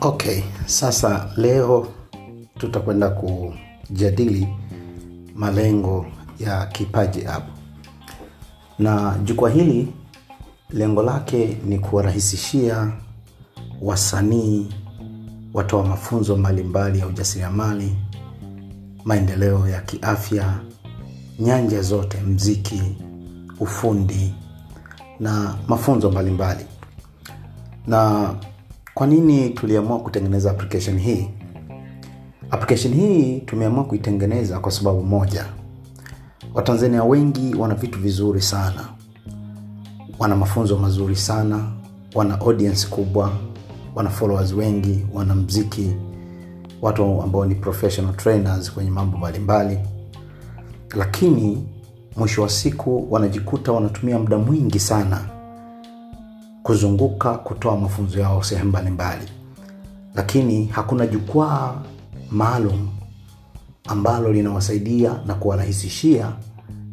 Okay, sasa leo tutakwenda kujadili malengo ya Kipaji App. Na jukwaa hili lengo lake ni kuwarahisishia wasanii, watoa mafunzo mbalimbali ya ujasiriamali, maendeleo ya kiafya, nyanja zote, mziki, ufundi na mafunzo mbalimbali. Na kwa nini tuliamua kutengeneza application hii? Application hii tumeamua kuitengeneza kwa sababu moja. Watanzania wengi wana vitu vizuri sana, wana mafunzo mazuri sana, wana audience kubwa, wana followers wengi, wana mziki, watu ambao ni professional trainers kwenye mambo mbalimbali, lakini mwisho wa siku wanajikuta wanatumia muda mwingi sana kuzunguka kutoa mafunzo yao sehemu mbalimbali, lakini hakuna jukwaa maalum ambalo linawasaidia na kuwarahisishia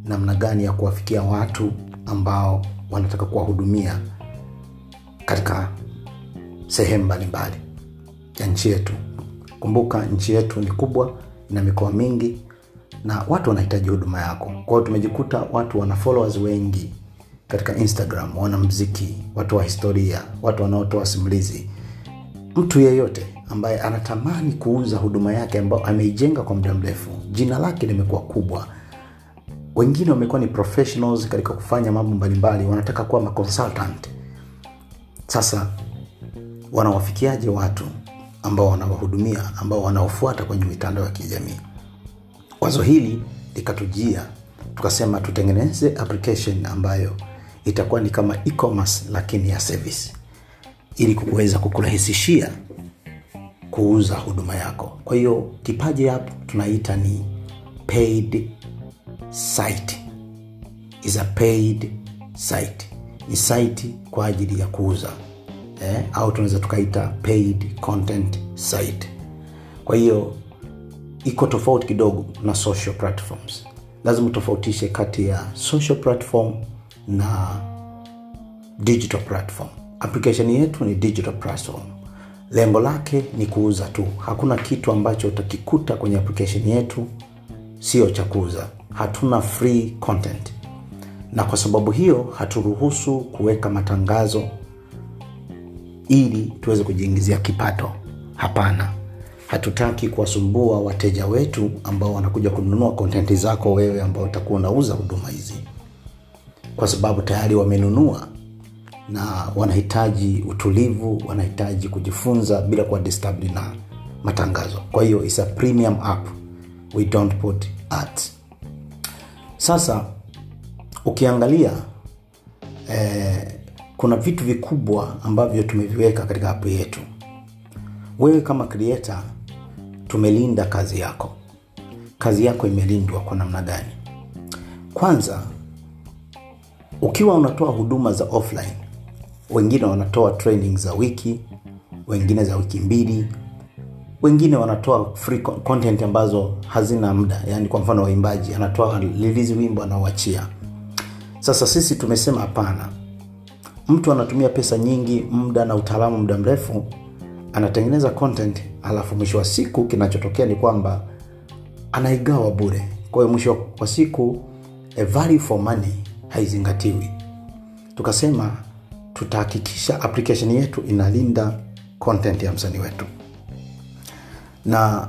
namna gani ya kuwafikia watu ambao wanataka kuwahudumia katika sehemu mbalimbali ya nchi yetu. Kumbuka nchi yetu ni kubwa, ina mikoa mingi na watu wanahitaji huduma yako. Kwa tumejikuta watu wana followers wengi katika Instagram, wanamziki, watu wa historia, watu wanaotoa simulizi. Mtu yeyote ambaye anatamani kuuza huduma yake ambayo ameijenga kwa muda mrefu, jina lake limekuwa kubwa, wengine wamekuwa ni professionals katika kufanya mambo mbalimbali, wanataka kuwa maconsultant. Sasa wanawafikiaje watu ambao wanawahudumia, ambao wanaofuata kwenye mitandao ya kijamii? Wazo hili likatujia, tukasema tutengeneze application ambayo itakuwa ni kama e-commerce lakini ya service, ili kuweza kukurahisishia kuuza huduma yako. Kwa hiyo Kipaji App tunaita ni paid site, is a paid site, ni site kwa ajili ya kuuza eh, au tunaweza tukaita paid content site. Kwa hiyo iko tofauti kidogo na social platforms. Lazima utofautishe kati ya social platform na digital platform. Application yetu ni digital platform. Lengo lake ni kuuza tu. Hakuna kitu ambacho utakikuta kwenye application yetu sio cha kuuza. Hatuna free content, na kwa sababu hiyo haturuhusu kuweka matangazo ili tuweze kujiingizia kipato. Hapana, hatutaki kuwasumbua wateja wetu ambao wanakuja kununua kontenti zako wewe ambao utakuwa unauza huduma hizi, kwa sababu tayari wamenunua na wanahitaji utulivu, wanahitaji kujifunza bila kuwa disturbed na matangazo. Kwa hiyo is a premium app, we don't put ads. Sasa ukiangalia eh, kuna vitu vikubwa ambavyo tumeviweka katika app yetu. Wewe kama creator, tumelinda kazi yako. Kazi yako imelindwa kwa namna gani? Kwanza, ukiwa unatoa huduma za offline, wengine wanatoa training za wiki, wengine za wiki mbili, wengine wanatoa free content ambazo hazina muda, yani kwa mfano waimbaji anatoa release wimbo anauachia. Sasa sisi tumesema hapana, mtu anatumia pesa nyingi, muda na utaalamu muda mrefu, anatengeneza content, alafu mwisho wa siku kinachotokea ni kwamba anaigawa bure. Kwa hiyo mwisho wa siku a value for money haizingatiwi. Tukasema tutahakikisha application yetu inalinda content ya msanii wetu, na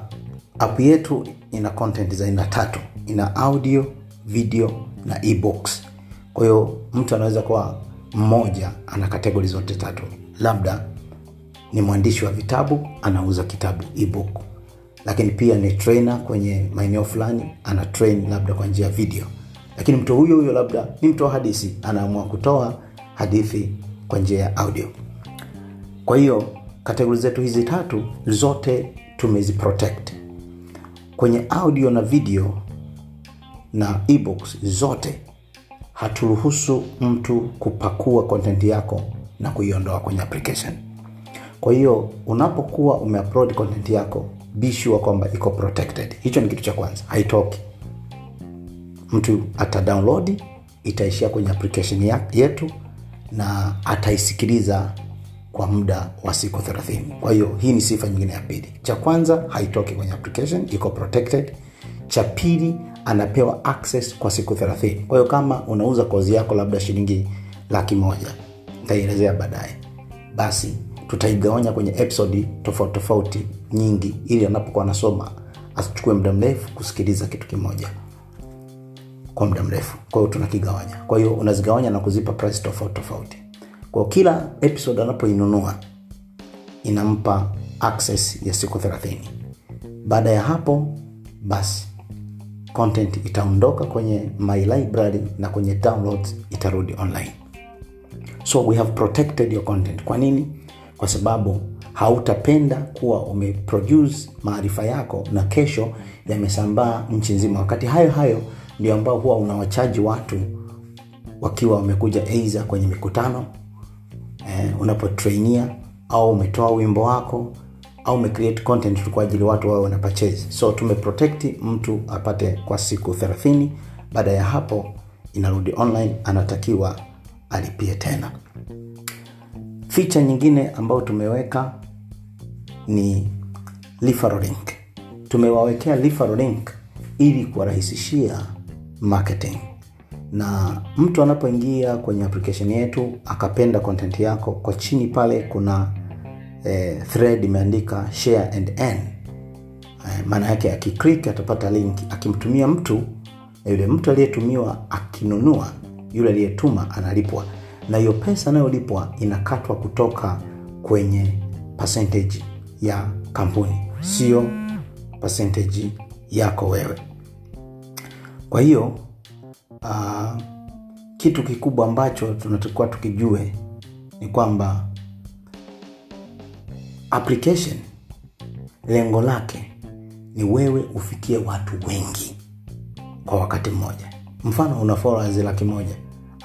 app yetu ina content za aina tatu: ina audio, video na ebooks. Kwa hiyo mtu anaweza kuwa mmoja ana kategori zote tatu, labda ni mwandishi wa vitabu anauza kitabu ebook, lakini pia ni trainer kwenye maeneo fulani ana train labda kwa njia ya video, lakini mtu huyo huyo labda ni mtoa hadithi anaamua kutoa hadithi kwa njia ya audio. Kwa hiyo kategori zetu hizi tatu zote tumeziprotect kwenye audio na video na ebooks zote haturuhusu mtu kupakua kontenti yako na kuiondoa kwenye application. Kwa hiyo unapokuwa umeupload content yako, be sure kwamba iko protected. Hicho ni kitu cha kwanza, haitoki. Mtu atadownload, itaishia kwenye application yetu na ataisikiliza kwa muda wa siku 30 kwa hiyo hii ni sifa nyingine ya pili. Cha kwanza haitoki kwenye application iko protected. Cha pili anapewa access kwa siku 30 kwa hiyo kama unauza kozi yako labda shilingi laki moja nitaielezea baadaye. Basi tutaigawanya kwenye episodi tofauti tofauti nyingi ili anapokuwa anasoma asichukue muda mrefu kusikiliza kitu kimoja kwa muda mrefu. Kwa tunakigawanya. Kwa hiyo unazigawanya na kuzipa price tofauti tofauti. Kwa kila episode anapoinunua inampa access ya siku 30 baada ya hapo basi content itaondoka kwenye my library na kwenye downloads itarudi online. So we have protected your content. Kwa nini kwa sababu hautapenda kuwa umeproduce maarifa yako na kesho yamesambaa nchi nzima. Wakati hayo hayo ndio ambao huwa unawachaji watu wakiwa wamekuja eidha kwenye mikutano eh, unapotrainia au umetoa wimbo wako au umecreate content kwa ajili watu wawe wanapachezi so tumeprotekti mtu apate kwa siku 30 baada ya hapo inarudi online anatakiwa alipie tena ficha nyingine ambayo tumeweka ni link. Tumewawekea link ili kuwarahisishia marketing. Na mtu anapoingia kwenye application yetu akapenda content yako kwa chini pale kuna eh, thread imeandika share and earn. Eh, maana yake akiklik atapata link. Akimtumia mtu yule mtu aliyetumiwa akinunua yule aliyetuma analipwa na hiyo pesa anayolipwa inakatwa kutoka kwenye percentage ya kampuni sio percentage yako wewe. Kwa hiyo uh, kitu kikubwa ambacho tunatakiwa tukijue ni kwamba application lengo lake ni wewe ufikie watu wengi kwa wakati mmoja. Mfano una followers laki moja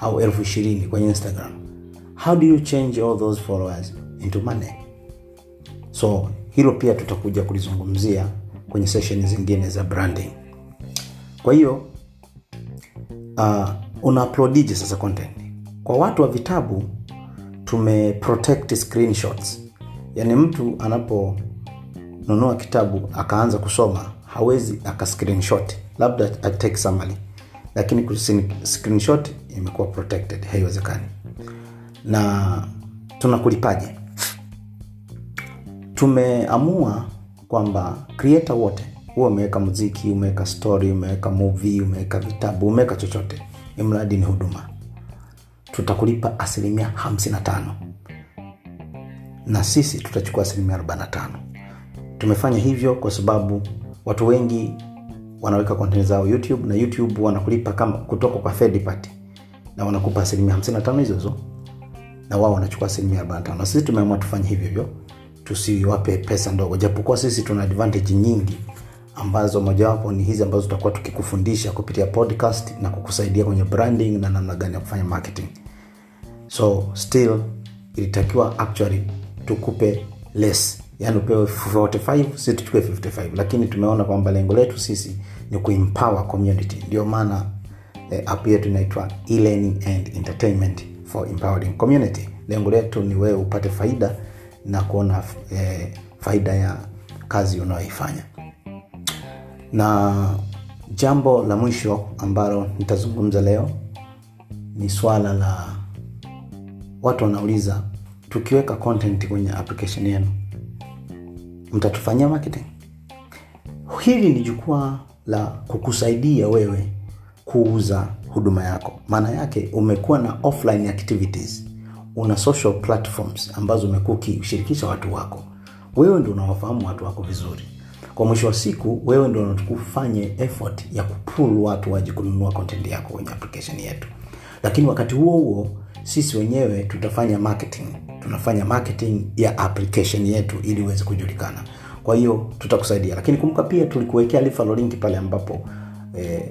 au elfu ishirini kwenye instagram. How do you change all those followers into money? So hilo pia tutakuja kulizungumzia kwenye session zingine za branding. Kwa hiyo uh, una uploadije sasa content. Kwa watu wa vitabu tume protect screenshots. Yaani mtu anaponunua kitabu akaanza kusoma hawezi aka screenshot. Labda atake summary. Lakini screenshot imekuwa protected haiwezekani. Na tunakulipaje? Tumeamua kwamba creator wote huwa umeweka muziki umeweka story umeweka movie umeweka vitabu umeweka chochote imradi ni huduma. Tutakulipa asilimia 55 na sisi tutachukua asilimia 45 tumefanya hivyo kwa sababu watu wengi wanaweka content zao youtube na youtube wanakulipa kama kutoka kwa third party na wanakupa asilimia 55 hizo hizo na wao wanachukua asilimia 45 na sisi tumeamua tufanye hivyo hivyo tusiwape pesa ndogo japokuwa sisi tuna advantage nyingi ambazo mojawapo ni hizi ambazo tutakuwa tukikufundisha kupitia podcast na kukusaidia kwenye branding na namna gani ya kufanya marketing. So still ilitakiwa actually tukupe less. Yani upewe 45 si tuchukue 55 lakini tumeona kwamba lengo letu sisi ni kuempower community. Ndio maana eh, app yetu inaitwa e-learning and entertainment for empowering community. Lengo letu ni wewe upate faida na kuona eh, faida ya kazi unayoifanya. Na jambo la mwisho ambalo nitazungumza leo ni swala la watu wanauliza tukiweka content kwenye application yenu mtatufanyia marketing? Hili ni jukwaa la kukusaidia wewe kuuza huduma yako. Maana yake umekuwa na offline activities. Una social platforms ambazo umekuwa ukishirikisha watu wako. Wewe ndio unawafahamu watu wako vizuri. Kwa mwisho wa siku wewe ndio unatukufanye effort ya kupul watu waje kununua content yako kwenye application yetu. Lakini wakati huo huo sisi wenyewe tutafanya marketing. Tunafanya marketing ya application yetu ili uweze kujulikana. Kwa hiyo tutakusaidia. Lakini kumbuka pia tulikuwekea link pale ambapo eh,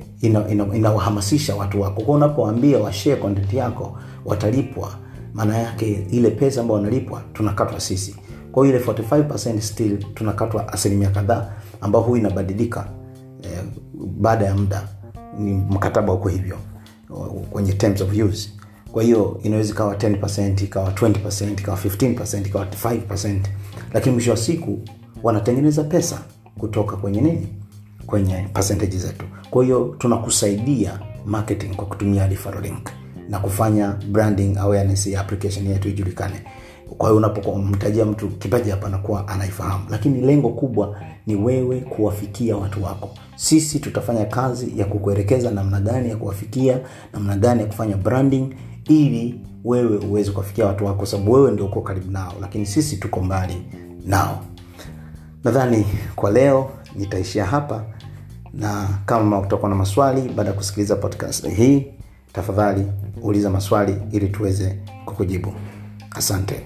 inawahamasisha ina, ina watu wako. Kwa unapoambia washee content yako watalipwa. Maana yake ile pesa ambayo wanalipwa tunakatwa sisi. Kwa ile 45 still tunakatwa asilimia kadhaa ambao huu inabadilika eh, baada ya muda. Ni mkataba uko hivyo kwenye terms of use. Kwa hiyo inaweza ikawa 10 ikawa 20 ikawa 15 ikawa 5 lakini mwisho wa siku wanatengeneza pesa kutoka kwenye nini kwenye percentage zetu. Kwa hiyo tunakusaidia marketing kwa kutumia link na kufanya branding awareness ya application yetu ijulikane. Kwa hiyo unapomtajia mtu kipaji hapa anakuwa anaifahamu. Lakini lengo kubwa ni wewe kuwafikia watu wako. Sisi tutafanya kazi ya kukuelekeza namna gani ya kuwafikia namna gani ya kufanya branding ili wewe uweze kuwafikia watu wako sababu wewe ndio uko karibu nao. Lakini sisi tuko mbali nao. Nadhani kwa leo nitaishia hapa. Na kama utakuwa na maswali baada ya kusikiliza podcast hii tafadhali uliza maswali ili tuweze kukujibu. Asante